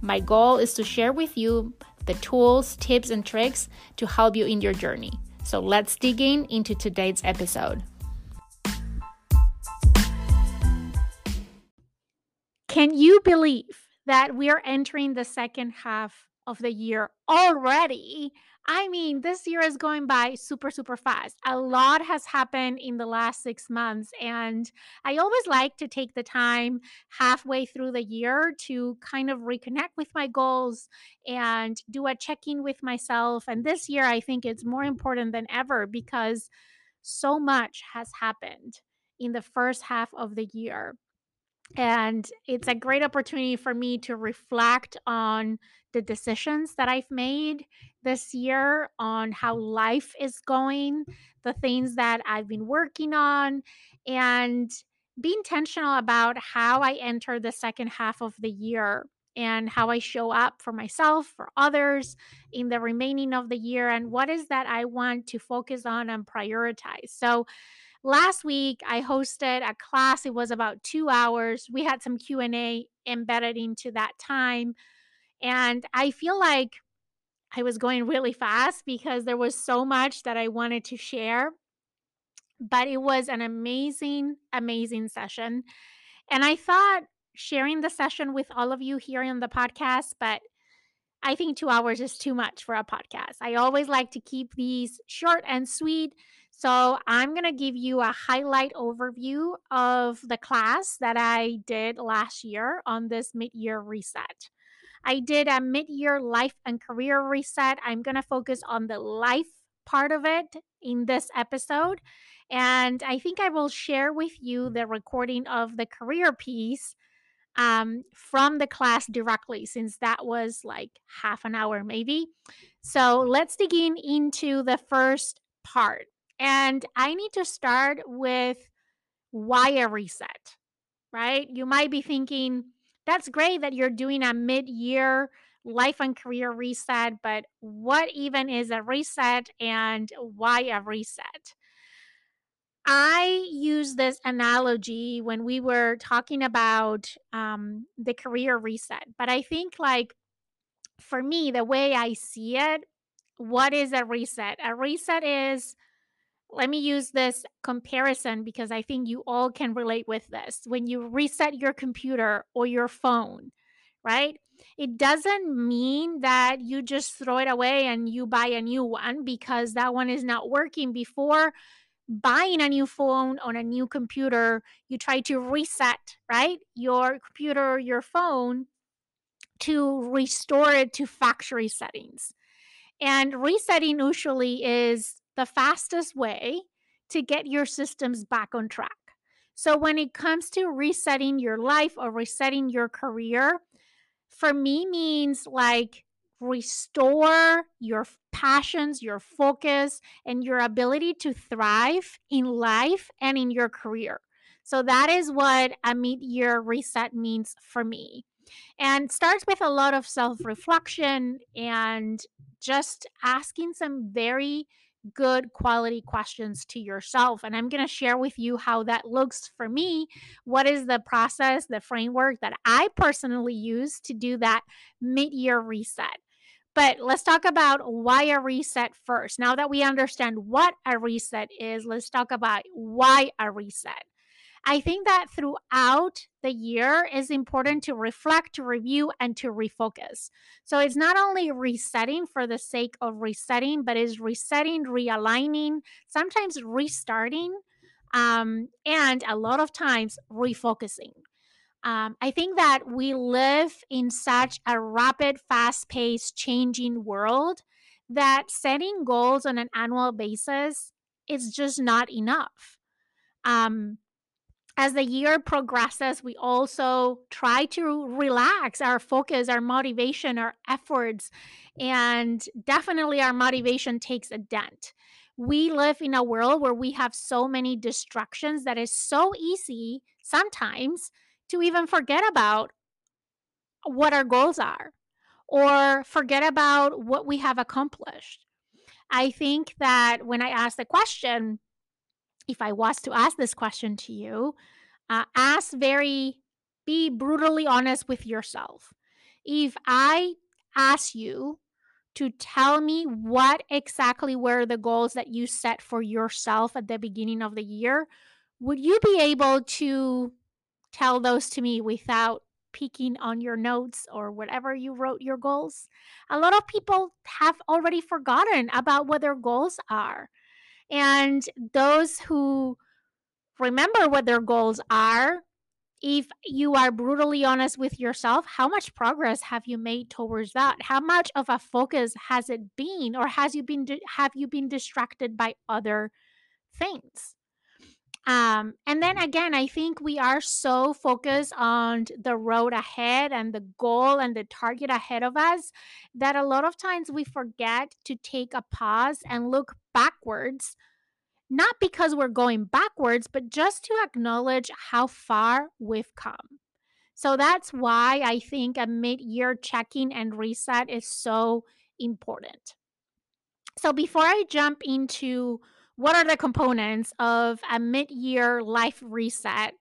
My goal is to share with you the tools, tips, and tricks to help you in your journey. So let's dig in into today's episode. Can you believe that we are entering the second half of the year already? I mean, this year is going by super, super fast. A lot has happened in the last six months. And I always like to take the time halfway through the year to kind of reconnect with my goals and do a check in with myself. And this year, I think it's more important than ever because so much has happened in the first half of the year. And it's a great opportunity for me to reflect on the decisions that I've made this year on how life is going, the things that I've been working on, and be intentional about how I enter the second half of the year and how I show up for myself, for others in the remaining of the year, and what is that I want to focus on and prioritize. So, last week I hosted a class. It was about two hours. We had some Q and A embedded into that time, and I feel like I was going really fast because there was so much that I wanted to share. But it was an amazing, amazing session. And I thought sharing the session with all of you here on the podcast, but I think two hours is too much for a podcast. I always like to keep these short and sweet. So I'm going to give you a highlight overview of the class that I did last year on this mid year reset. I did a mid year life and career reset. I'm going to focus on the life part of it in this episode. And I think I will share with you the recording of the career piece um, from the class directly, since that was like half an hour maybe. So let's dig in into the first part. And I need to start with why a reset, right? You might be thinking, that's great that you're doing a mid year life and career reset, but what even is a reset and why a reset? I use this analogy when we were talking about um, the career reset, but I think, like, for me, the way I see it, what is a reset? A reset is let me use this comparison because I think you all can relate with this. When you reset your computer or your phone, right? It doesn't mean that you just throw it away and you buy a new one because that one is not working. Before buying a new phone on a new computer, you try to reset, right? Your computer, or your phone to restore it to factory settings. And resetting usually is the fastest way to get your systems back on track. So, when it comes to resetting your life or resetting your career, for me means like restore your passions, your focus, and your ability to thrive in life and in your career. So, that is what a mid year reset means for me. And starts with a lot of self reflection and just asking some very good quality questions to yourself. And I'm going to share with you how that looks for me. What is the process, the framework that I personally use to do that mid year reset? But let's talk about why a reset first. Now that we understand what a reset is, let's talk about why a reset. I think that throughout the year is important to reflect, to review, and to refocus. So it's not only resetting for the sake of resetting, but is resetting, realigning, sometimes restarting, um, and a lot of times refocusing. Um, I think that we live in such a rapid, fast paced, changing world that setting goals on an annual basis is just not enough. Um, as the year progresses, we also try to relax our focus, our motivation, our efforts, and definitely our motivation takes a dent. We live in a world where we have so many distractions that it's so easy sometimes to even forget about what our goals are or forget about what we have accomplished. I think that when I ask the question, if I was to ask this question to you, uh, ask very, be brutally honest with yourself. If I ask you to tell me what exactly were the goals that you set for yourself at the beginning of the year, would you be able to tell those to me without peeking on your notes or whatever you wrote your goals? A lot of people have already forgotten about what their goals are. And those who remember what their goals are, if you are brutally honest with yourself, how much progress have you made towards that? How much of a focus has it been or has you been have you been distracted by other things? Um, and then again, I think we are so focused on the road ahead and the goal and the target ahead of us that a lot of times we forget to take a pause and look backwards not because we're going backwards, but just to acknowledge how far we've come. So that's why I think a mid year checking and reset is so important. So before I jump into what are the components of a mid year life reset,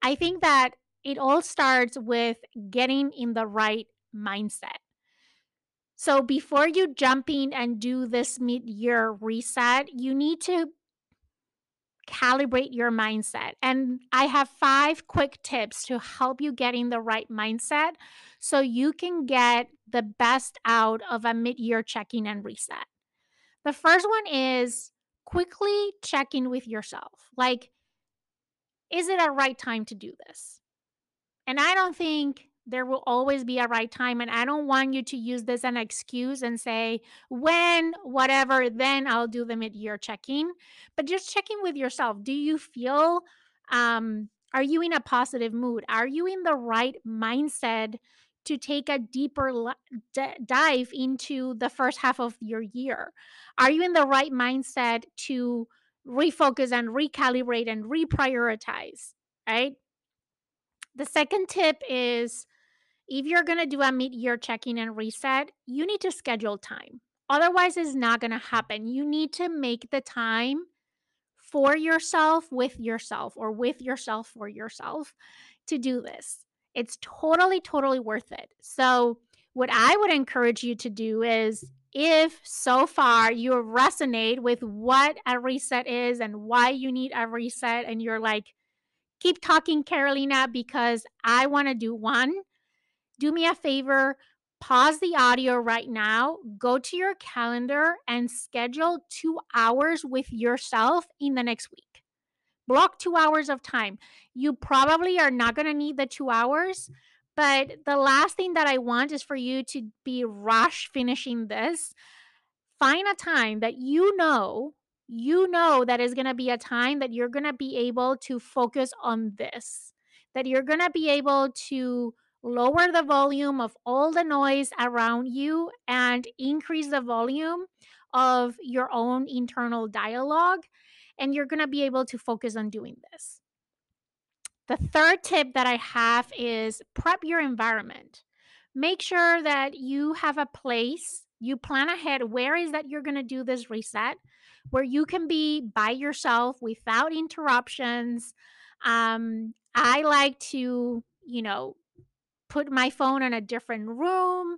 I think that it all starts with getting in the right mindset. So before you jump in and do this mid year reset, you need to calibrate your mindset. And I have five quick tips to help you get in the right mindset so you can get the best out of a mid year check in and reset. The first one is quickly check in with yourself. Like, is it a right time to do this? And I don't think there will always be a right time. And I don't want you to use this as an excuse and say, when, whatever, then I'll do the mid year checking. But just checking with yourself. Do you feel, um, are you in a positive mood? Are you in the right mindset to take a deeper d- dive into the first half of your year? Are you in the right mindset to refocus and recalibrate and reprioritize? Right. The second tip is if you're going to do a mid year check in and reset, you need to schedule time. Otherwise, it's not going to happen. You need to make the time for yourself with yourself or with yourself for yourself to do this. It's totally, totally worth it. So, what I would encourage you to do is if so far you resonate with what a reset is and why you need a reset, and you're like, keep talking, Carolina, because I want to do one do me a favor, pause the audio right now, go to your calendar and schedule two hours with yourself in the next week. Block two hours of time. You probably are not going to need the two hours, mm. but the last thing that I want is for you to be rush finishing this. Find a time that you know, you know that is going to be a time that you're going to be able to focus on this, that you're going to be able to lower the volume of all the noise around you and increase the volume of your own internal dialogue. And you're going to be able to focus on doing this. The third tip that I have is prep your environment. Make sure that you have a place, you plan ahead where is that you're going to do this reset, where you can be by yourself without interruptions. Um, I like to, you know, put my phone in a different room.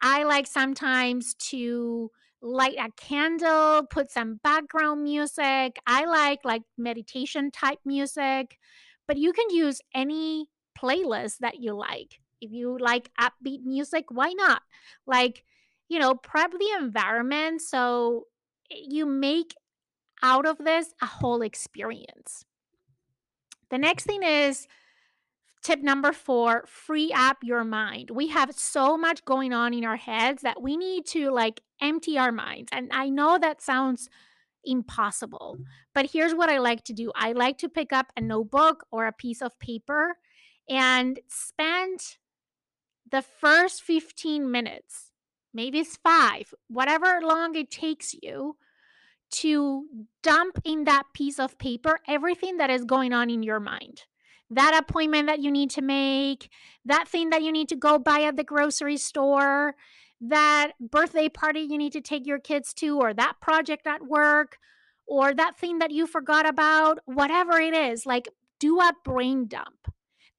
I like sometimes to light a candle, put some background music. I like like meditation type music, but you can use any playlist that you like. If you like upbeat music, why not? Like, you know, prep the environment so you make out of this a whole experience. The next thing is Tip number four free up your mind. We have so much going on in our heads that we need to like empty our minds. And I know that sounds impossible. But here's what I like to do I like to pick up a notebook or a piece of paper and spend the first 15 minutes, maybe it's five, whatever long it takes you to dump in that piece of paper everything that is going on in your mind. That appointment that you need to make, that thing that you need to go buy at the grocery store, that birthday party you need to take your kids to, or that project at work, or that thing that you forgot about, whatever it is, like do a brain dump.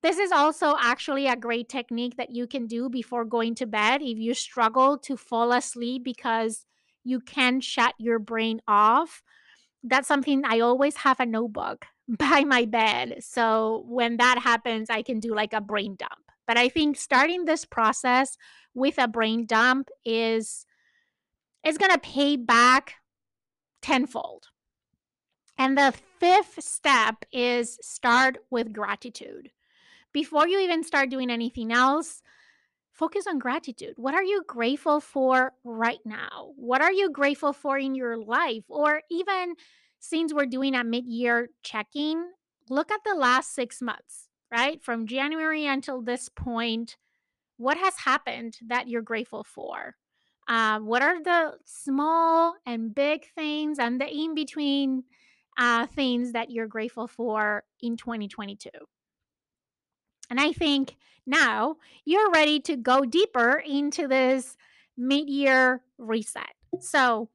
This is also actually a great technique that you can do before going to bed if you struggle to fall asleep because you can shut your brain off. That's something I always have a notebook by my bed. So when that happens, I can do like a brain dump. But I think starting this process with a brain dump is is going to pay back tenfold. And the fifth step is start with gratitude. Before you even start doing anything else, focus on gratitude. What are you grateful for right now? What are you grateful for in your life? Or even since we're doing a mid year checking, look at the last six months, right? From January until this point, what has happened that you're grateful for? Uh, what are the small and big things and the in between uh, things that you're grateful for in 2022? And I think now you're ready to go deeper into this mid year reset. So,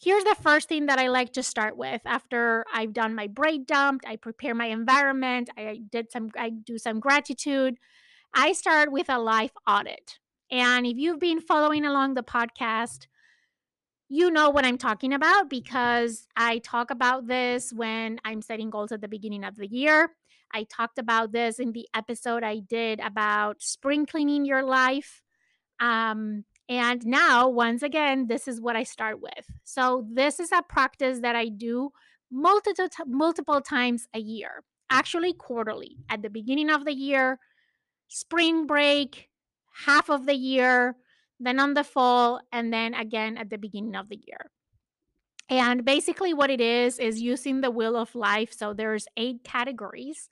here's the first thing that I like to start with after I've done my brain dump, I prepare my environment, I did some I do some gratitude. I start with a life audit. And if you've been following along the podcast, you know what I'm talking about because I talk about this when I'm setting goals at the beginning of the year. I talked about this in the episode I did about spring cleaning your life. Um, and now, once again, this is what I start with. So, this is a practice that I do multiple, multiple times a year, actually, quarterly. At the beginning of the year, spring break, half of the year, then on the fall, and then again at the beginning of the year. And basically, what it is is using the wheel of life. So there's eight categories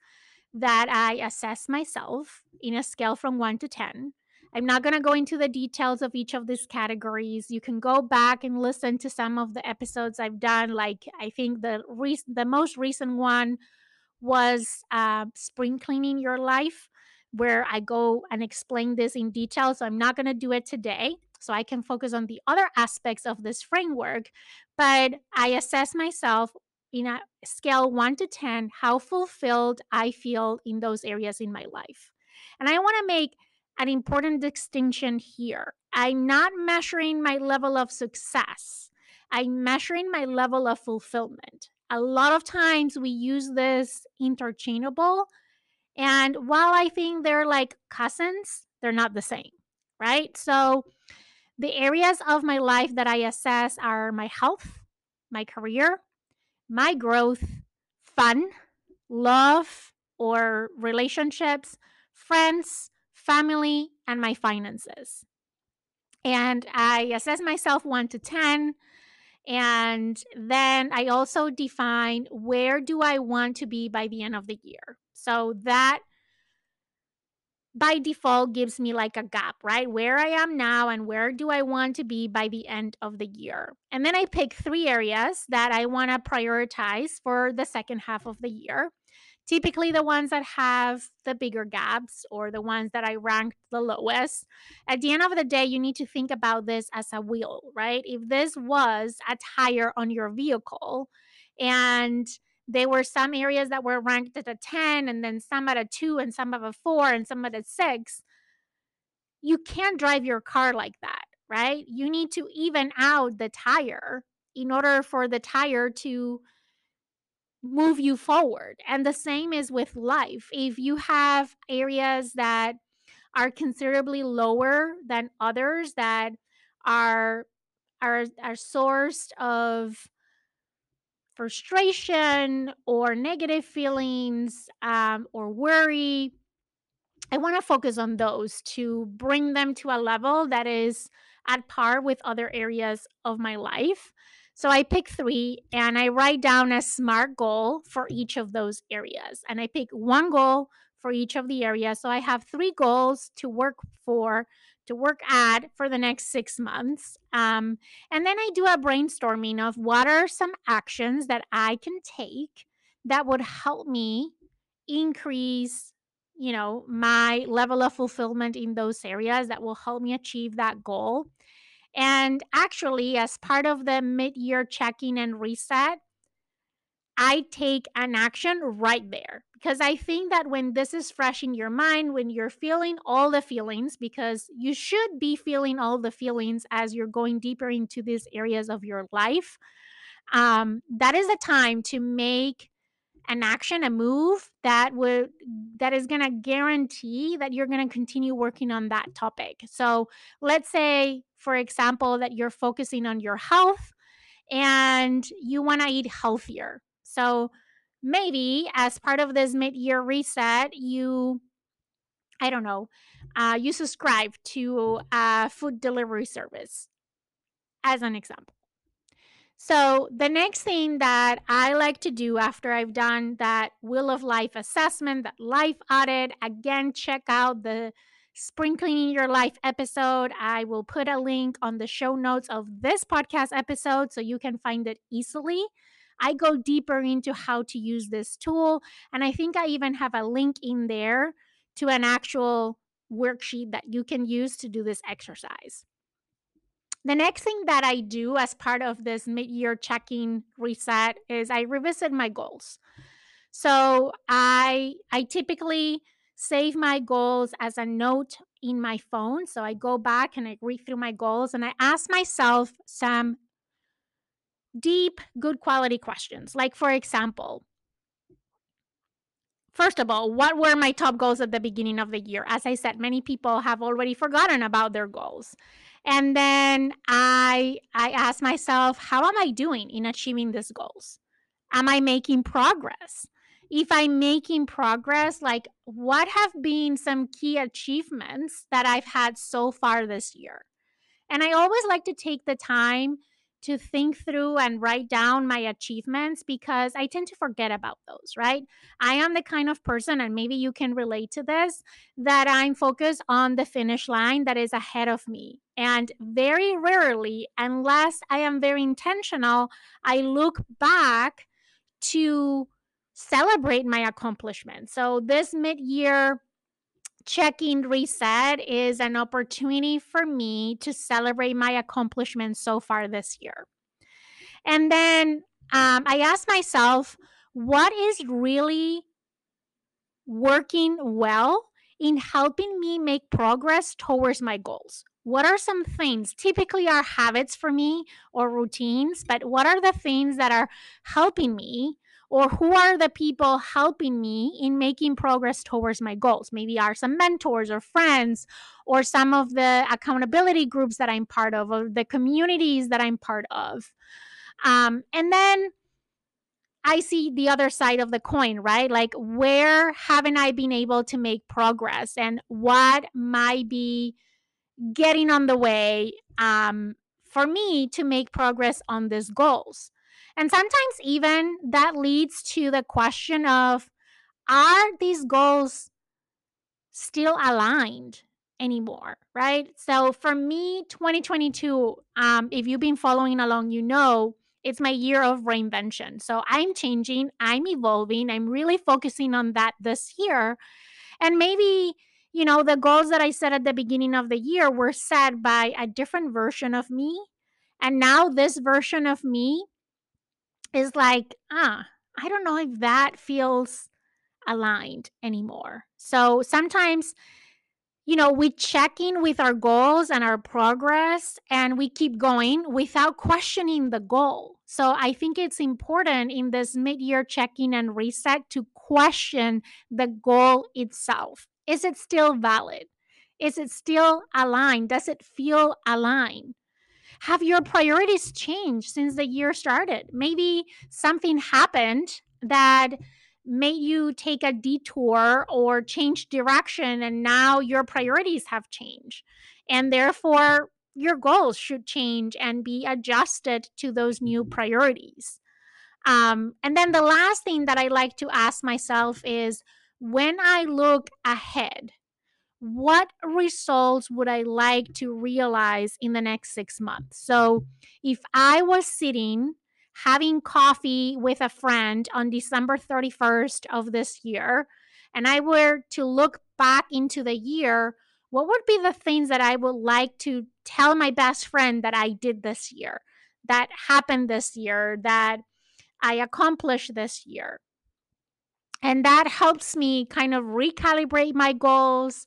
that I assess myself in a scale from one to 10. I'm not going to go into the details of each of these categories. You can go back and listen to some of the episodes I've done. Like I think the re- the most recent one was uh, spring cleaning your life, where I go and explain this in detail. So I'm not going to do it today so I can focus on the other aspects of this framework. But I assess myself in a scale one to 10, how fulfilled I feel in those areas in my life. And I want to make an important distinction here. I'm not measuring my level of success, I'm measuring my level of fulfillment. A lot of times we use this interchangeable. And while I think they're like cousins, they're not the same, right? So the areas of my life that I assess are my health, my career, my growth, fun, love or relationships, friends, family, and my finances. And I assess myself 1 to 10 and then I also define where do I want to be by the end of the year. So that by default gives me like a gap, right? Where I am now and where do I want to be by the end of the year. And then I pick three areas that I want to prioritize for the second half of the year. Typically, the ones that have the bigger gaps or the ones that I ranked the lowest. At the end of the day, you need to think about this as a wheel, right? If this was a tire on your vehicle and there were some areas that were ranked at a 10 and then some at a 2 and some at a 4 and some at a 6 you can't drive your car like that right you need to even out the tire in order for the tire to move you forward and the same is with life. If you have areas that are considerably lower than others that are are are sourced of frustration or negative feelings um, or worry, I want to focus on those to bring them to a level that is at par with other areas of my life So I pick three and I write down a SMART goal for each of those areas. And I pick one goal for each of the areas. So I have three goals to work for, to work at for the next six months. Um, and then I do a brainstorming of what are some actions that I can take that would help me increase you know my level of fulfillment in those areas that will help me achieve that goal and actually, as part of the mid year check in and reset, I take an action right there. Because I think that when this is fresh in your mind, when you're feeling all the feelings, because you should be feeling all the feelings as you're going deeper into these areas of your life, um, that is a time to make an action, a move that would that is going to guarantee that you're going to continue working on that topic. So, let's say for example that you're focusing on your health and you want to eat healthier. So, maybe as part of this mid-year reset, you I don't know, uh, you subscribe to a food delivery service as an example. So, the next thing that I like to do after I've done that Wheel of Life assessment, that life audit, again, check out the Spring Cleaning Your Life episode. I will put a link on the show notes of this podcast episode so you can find it easily. I go deeper into how to use this tool, and I think I even have a link in there to an actual worksheet that you can use to do this exercise. The next thing that I do as part of this mid year checking reset is I revisit my goals. So I I typically save my goals as a note in my phone. So I go back and I read through my goals and I ask myself some deep, good quality questions. Like, for example, First of all, what were my top goals at the beginning of the year? As I said, many people have already forgotten about their goals. And then I I ask myself, how am I doing in achieving these goals? Am I making progress? If I'm making progress, like what have been some key achievements that I've had so far this year? And I always like to take the time to think through and write down my achievements because I tend to forget about those, right? I am the kind of person, and maybe you can relate to this, that I'm focused on the finish line that is ahead of me. And very rarely, unless I am very intentional, I look back to celebrate my accomplishments. So this mid year check-in reset is an opportunity for me to celebrate my accomplishments so far this year. And then um, I asked myself, what is really working well in helping me make progress towards my goals? What are some things, typically are habits for me or routines, but what are the things that are helping me or who are the people helping me in making progress towards my goals maybe are some mentors or friends or some of the accountability groups that i'm part of or the communities that i'm part of um, and then I see the other side of the coin, right? Like, where haven't I been able to make progress and what might be getting on the way um, for me to make progress on these goals? And sometimes even that leads to the question of are these goals still aligned anymore, right? So for me, 2022, um, if you've been following along, you know it's my year of reinvention. So I'm changing, I'm evolving, I'm really focusing on that this year. And maybe, you know, the goals that I set at the beginning of the year were set by a different version of me. And now this version of me is like, ah, I don't know if that feels aligned anymore. So sometimes, you know, we check in with our goals and our progress and we keep going without questioning the goal. So I think it's important in this mid year check in and reset to question the goal itself. Is it still valid? Is it still aligned? Does it feel aligned? Have your priorities changed since the year started? Maybe something happened that made you take a detour or change direction, and now your priorities have changed. And therefore, your goals should change and be adjusted to those new priorities. Um, and then the last thing that I like to ask myself is when I look ahead, what results would I like to realize in the next six months? So if I was sitting having coffee with a friend on December 31st of this year, and I were to look back into the year, what would be the things that I would like to tell my best friend that I did this year, that happened this year, that I accomplished this year? And that helps me kind of recalibrate my goals,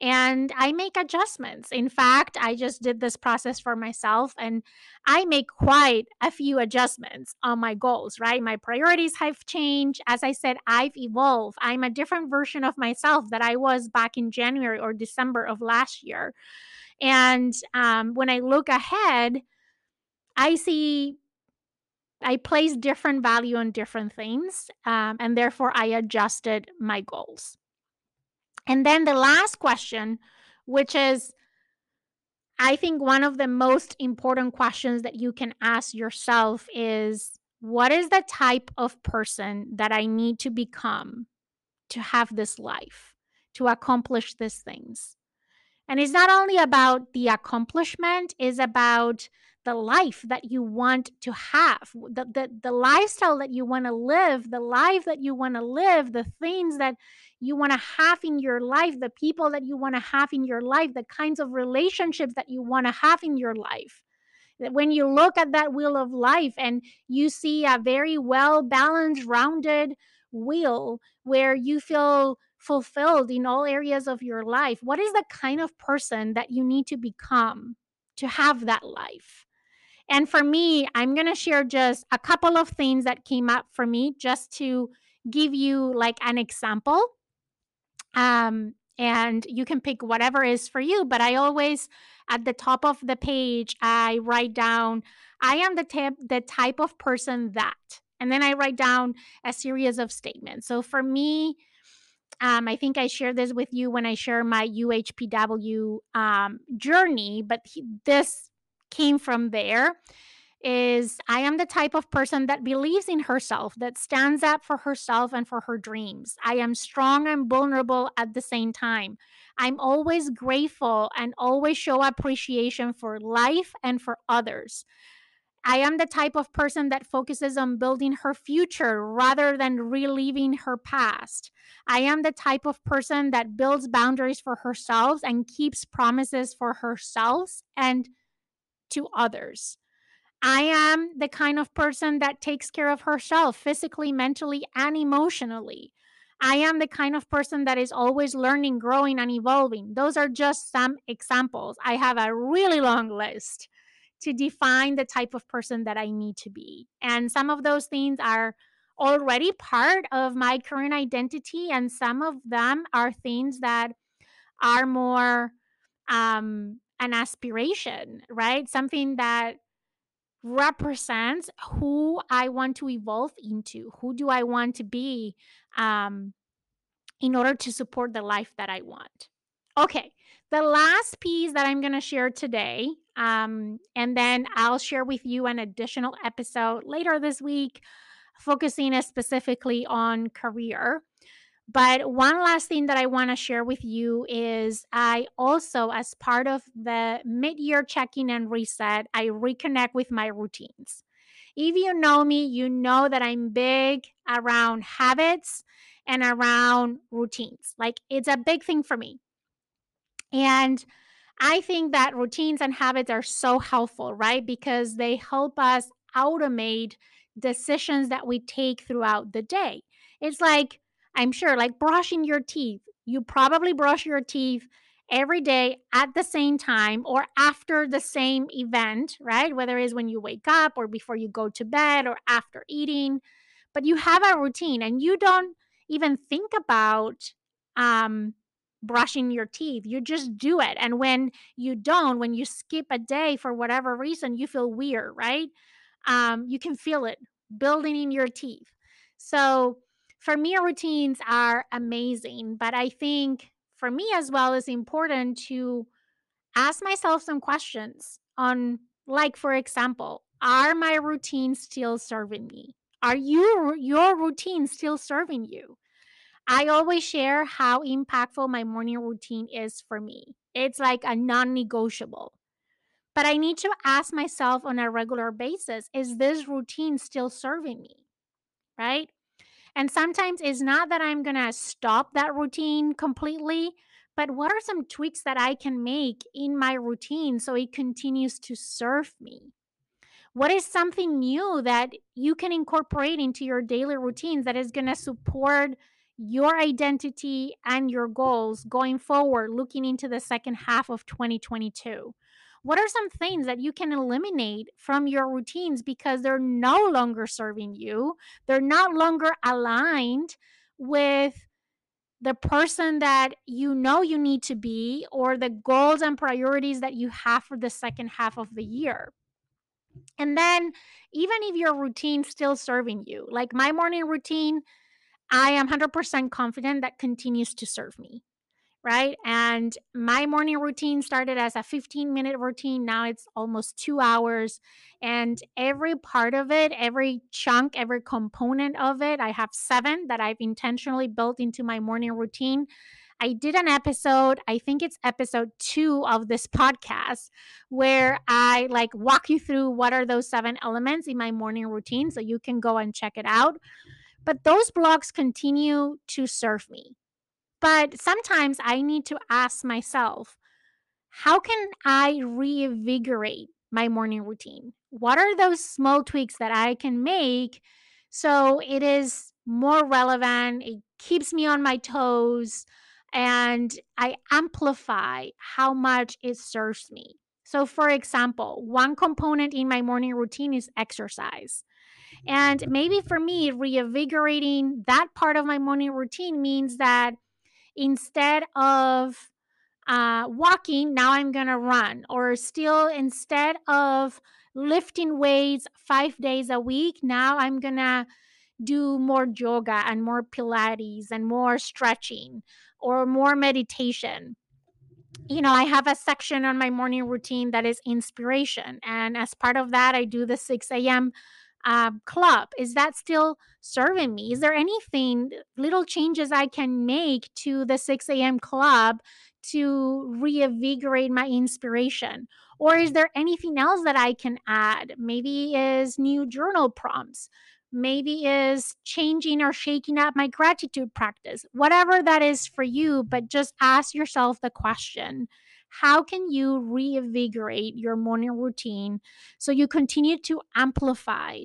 and I make adjustments. In fact, I just did this process for myself and I make quite a few adjustments on my goals, right? My priorities have changed. As I said, I've evolved. I'm a different version of myself that I was back in January or December of last year. And um, when I look ahead, I see I place different value on different things, um, and therefore I adjusted my goals. And then the last question, which is, I think one of the most important questions that you can ask yourself is what is the type of person that I need to become to have this life, to accomplish these things? And it's not only about the accomplishment, it's about the life that you want to have, the, the, the lifestyle that you want to live, the life that you want to live, the things that you want to have in your life, the people that you want to have in your life, the kinds of relationships that you want to have in your life. When you look at that wheel of life and you see a very well balanced, rounded wheel where you feel fulfilled in all areas of your life, what is the kind of person that you need to become to have that life? And for me, I'm going to share just a couple of things that came up for me just to give you like an example. Um, and you can pick whatever is for you, but I always at the top of the page I write down I am the type the type of person that and then I write down a series of statements. So for me, um, I think I shared this with you when I share my UHPW um, journey, but he, this came from there is I am the type of person that believes in herself, that stands up for herself and for her dreams. I am strong and vulnerable at the same time. I'm always grateful and always show appreciation for life and for others. I am the type of person that focuses on building her future rather than reliving her past. I am the type of person that builds boundaries for herself and keeps promises for herself and to others. I am the kind of person that takes care of herself physically, mentally, and emotionally. I am the kind of person that is always learning, growing, and evolving. Those are just some examples. I have a really long list to define the type of person that I need to be. And some of those things are already part of my current identity, and some of them are things that are more um, an aspiration, right? Something that represents who I want to evolve into. Who do I want to be um, in order to support the life that I want? Okay, the last piece that I'm going to share today, um, and then I'll share with you an additional episode later this week, focusing specifically on career. But one last thing that I want to share with you is I also, as part of the mid year check in and reset, I reconnect with my routines. If you know me, you know that I'm big around habits and around routines. Like it's a big thing for me. And I think that routines and habits are so helpful, right? Because they help us automate decisions that we take throughout the day. It's like I'm sure, like brushing your teeth. You probably brush your teeth every day at the same time or after the same event, right? Whether it's when you wake up or before you go to bed or after eating. But you have a routine and you don't even think about um, brushing your teeth. You just do it. And when you don't, when you skip a day for whatever reason, you feel weird, right? Um, you can feel it building in your teeth. So, for me, routines are amazing, but I think for me as well, it's important to ask myself some questions on, like, for example, are my routines still serving me? Are you your routine still serving you? I always share how impactful my morning routine is for me. It's like a non negotiable. But I need to ask myself on a regular basis is this routine still serving me? Right? And sometimes it's not that I'm going to stop that routine completely, but what are some tweaks that I can make in my routine so it continues to serve me? What is something new that you can incorporate into your daily routines that is going to support your identity and your goals going forward, looking into the second half of 2022? What are some things that you can eliminate from your routines because they're no longer serving you? They're not longer aligned with the person that you know you need to be or the goals and priorities that you have for the second half of the year. And then, even if your routine's still serving you, like my morning routine, I am 100% confident that continues to serve me right? And my morning routine started as a 15 minute routine. Now it's almost two hours. And every part of it, every chunk, every component of it, I have seven that I've intentionally built into my morning routine. I did an episode, I think it's episode two of this podcast, where I like walk you through what are those seven elements in my morning routine. So you can go and check it out. But those blogs continue to serve me but sometimes I need to ask myself, how can I reinvigorate my morning routine? What are those small tweaks that I can make so it is more relevant? It keeps me on my toes and I amplify how much it serves me. So, for example, one component in my morning routine is exercise. And maybe for me, reinvigorating that part of my morning routine means that instead of uh, walking, now I'm going to run. Or still, instead of lifting weights five days a week, now I'm going to do more yoga and more Pilates and more stretching or more meditation. You know, I have a section on my morning routine that is inspiration. And as part of that, I do the 6 a.m um, club is that still serving me? Is there anything little changes i can make to the 6 a.m club to reinvigorate my inspiration? Or is there anything else that i can add? Maybe is new journal prompts. Maybe is changing or shaking up my gratitude practice. Whatever that is for you but just ask yourself the question how can you reinvigorate your morning routine so you continue to amplify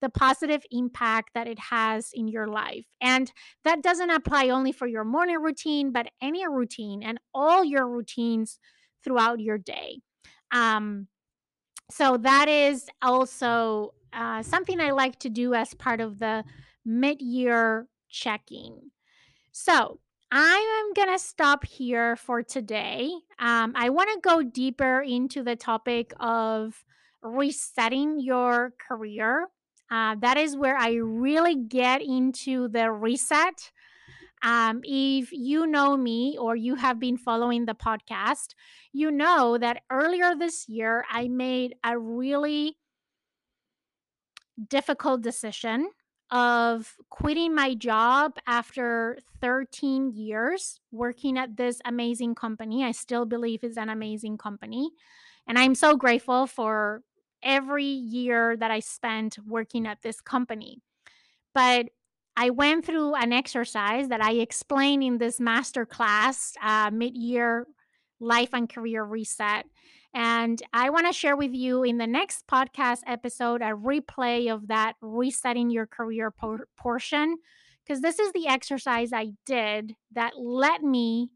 the positive impact that it has in your life? And that doesn't apply only for your morning routine, but any routine and all your routines throughout your day. Um, so that is also uh, something I like to do as part of the mid year checking. So I am going to stop here for today. Um, I want to go deeper into the topic of resetting your career. Uh, that is where I really get into the reset. Um, if you know me or you have been following the podcast, you know that earlier this year I made a really difficult decision of quitting my job after 13 years working at this amazing company. I still believe is an amazing company. And I'm so grateful for every year that I spent working at this company. But I went through an exercise that I explained in this master class, uh, mid year life and career reset. And I want to share with you in the next podcast episode a replay of that resetting your career por- portion, because this is the exercise I did that led me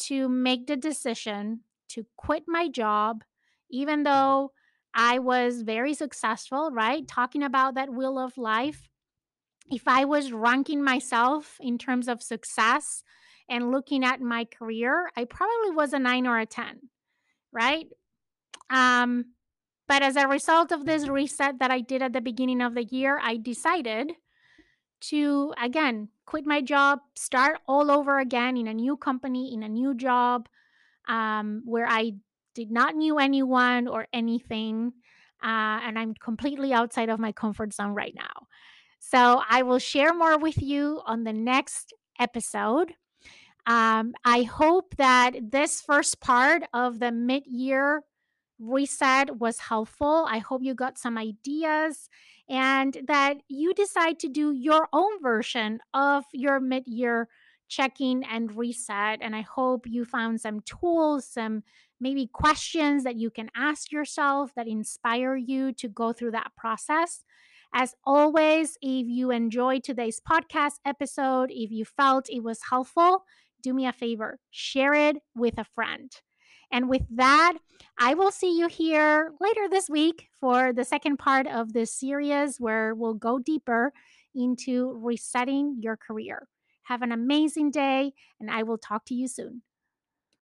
to make the decision to quit my job, even though I was very successful, right? Talking about that wheel of life. If I was ranking myself in terms of success and looking at my career, I probably was a nine or a 10, right? Um, but as a result of this reset that I did at the beginning of the year, I decided to again quit my job, start all over again in a new company, in a new job, um, where I did not knew anyone or anything, uh, and I'm completely outside of my comfort zone right now. So I will share more with you on the next episode. Um, I hope that this first part of the mid year reset was helpful. I hope you got some ideas and that you decide to do your own version of your mid year checking and reset. And I hope you found some tools, some maybe questions that you can ask yourself that inspire you to go through that process. As always, if you enjoyed today's podcast episode, if you felt it was helpful, do me a favor, share it with a friend. And with that, I will see you here later this week for the second part of this series where we'll go deeper into resetting your career. Have an amazing day, and I will talk to you soon.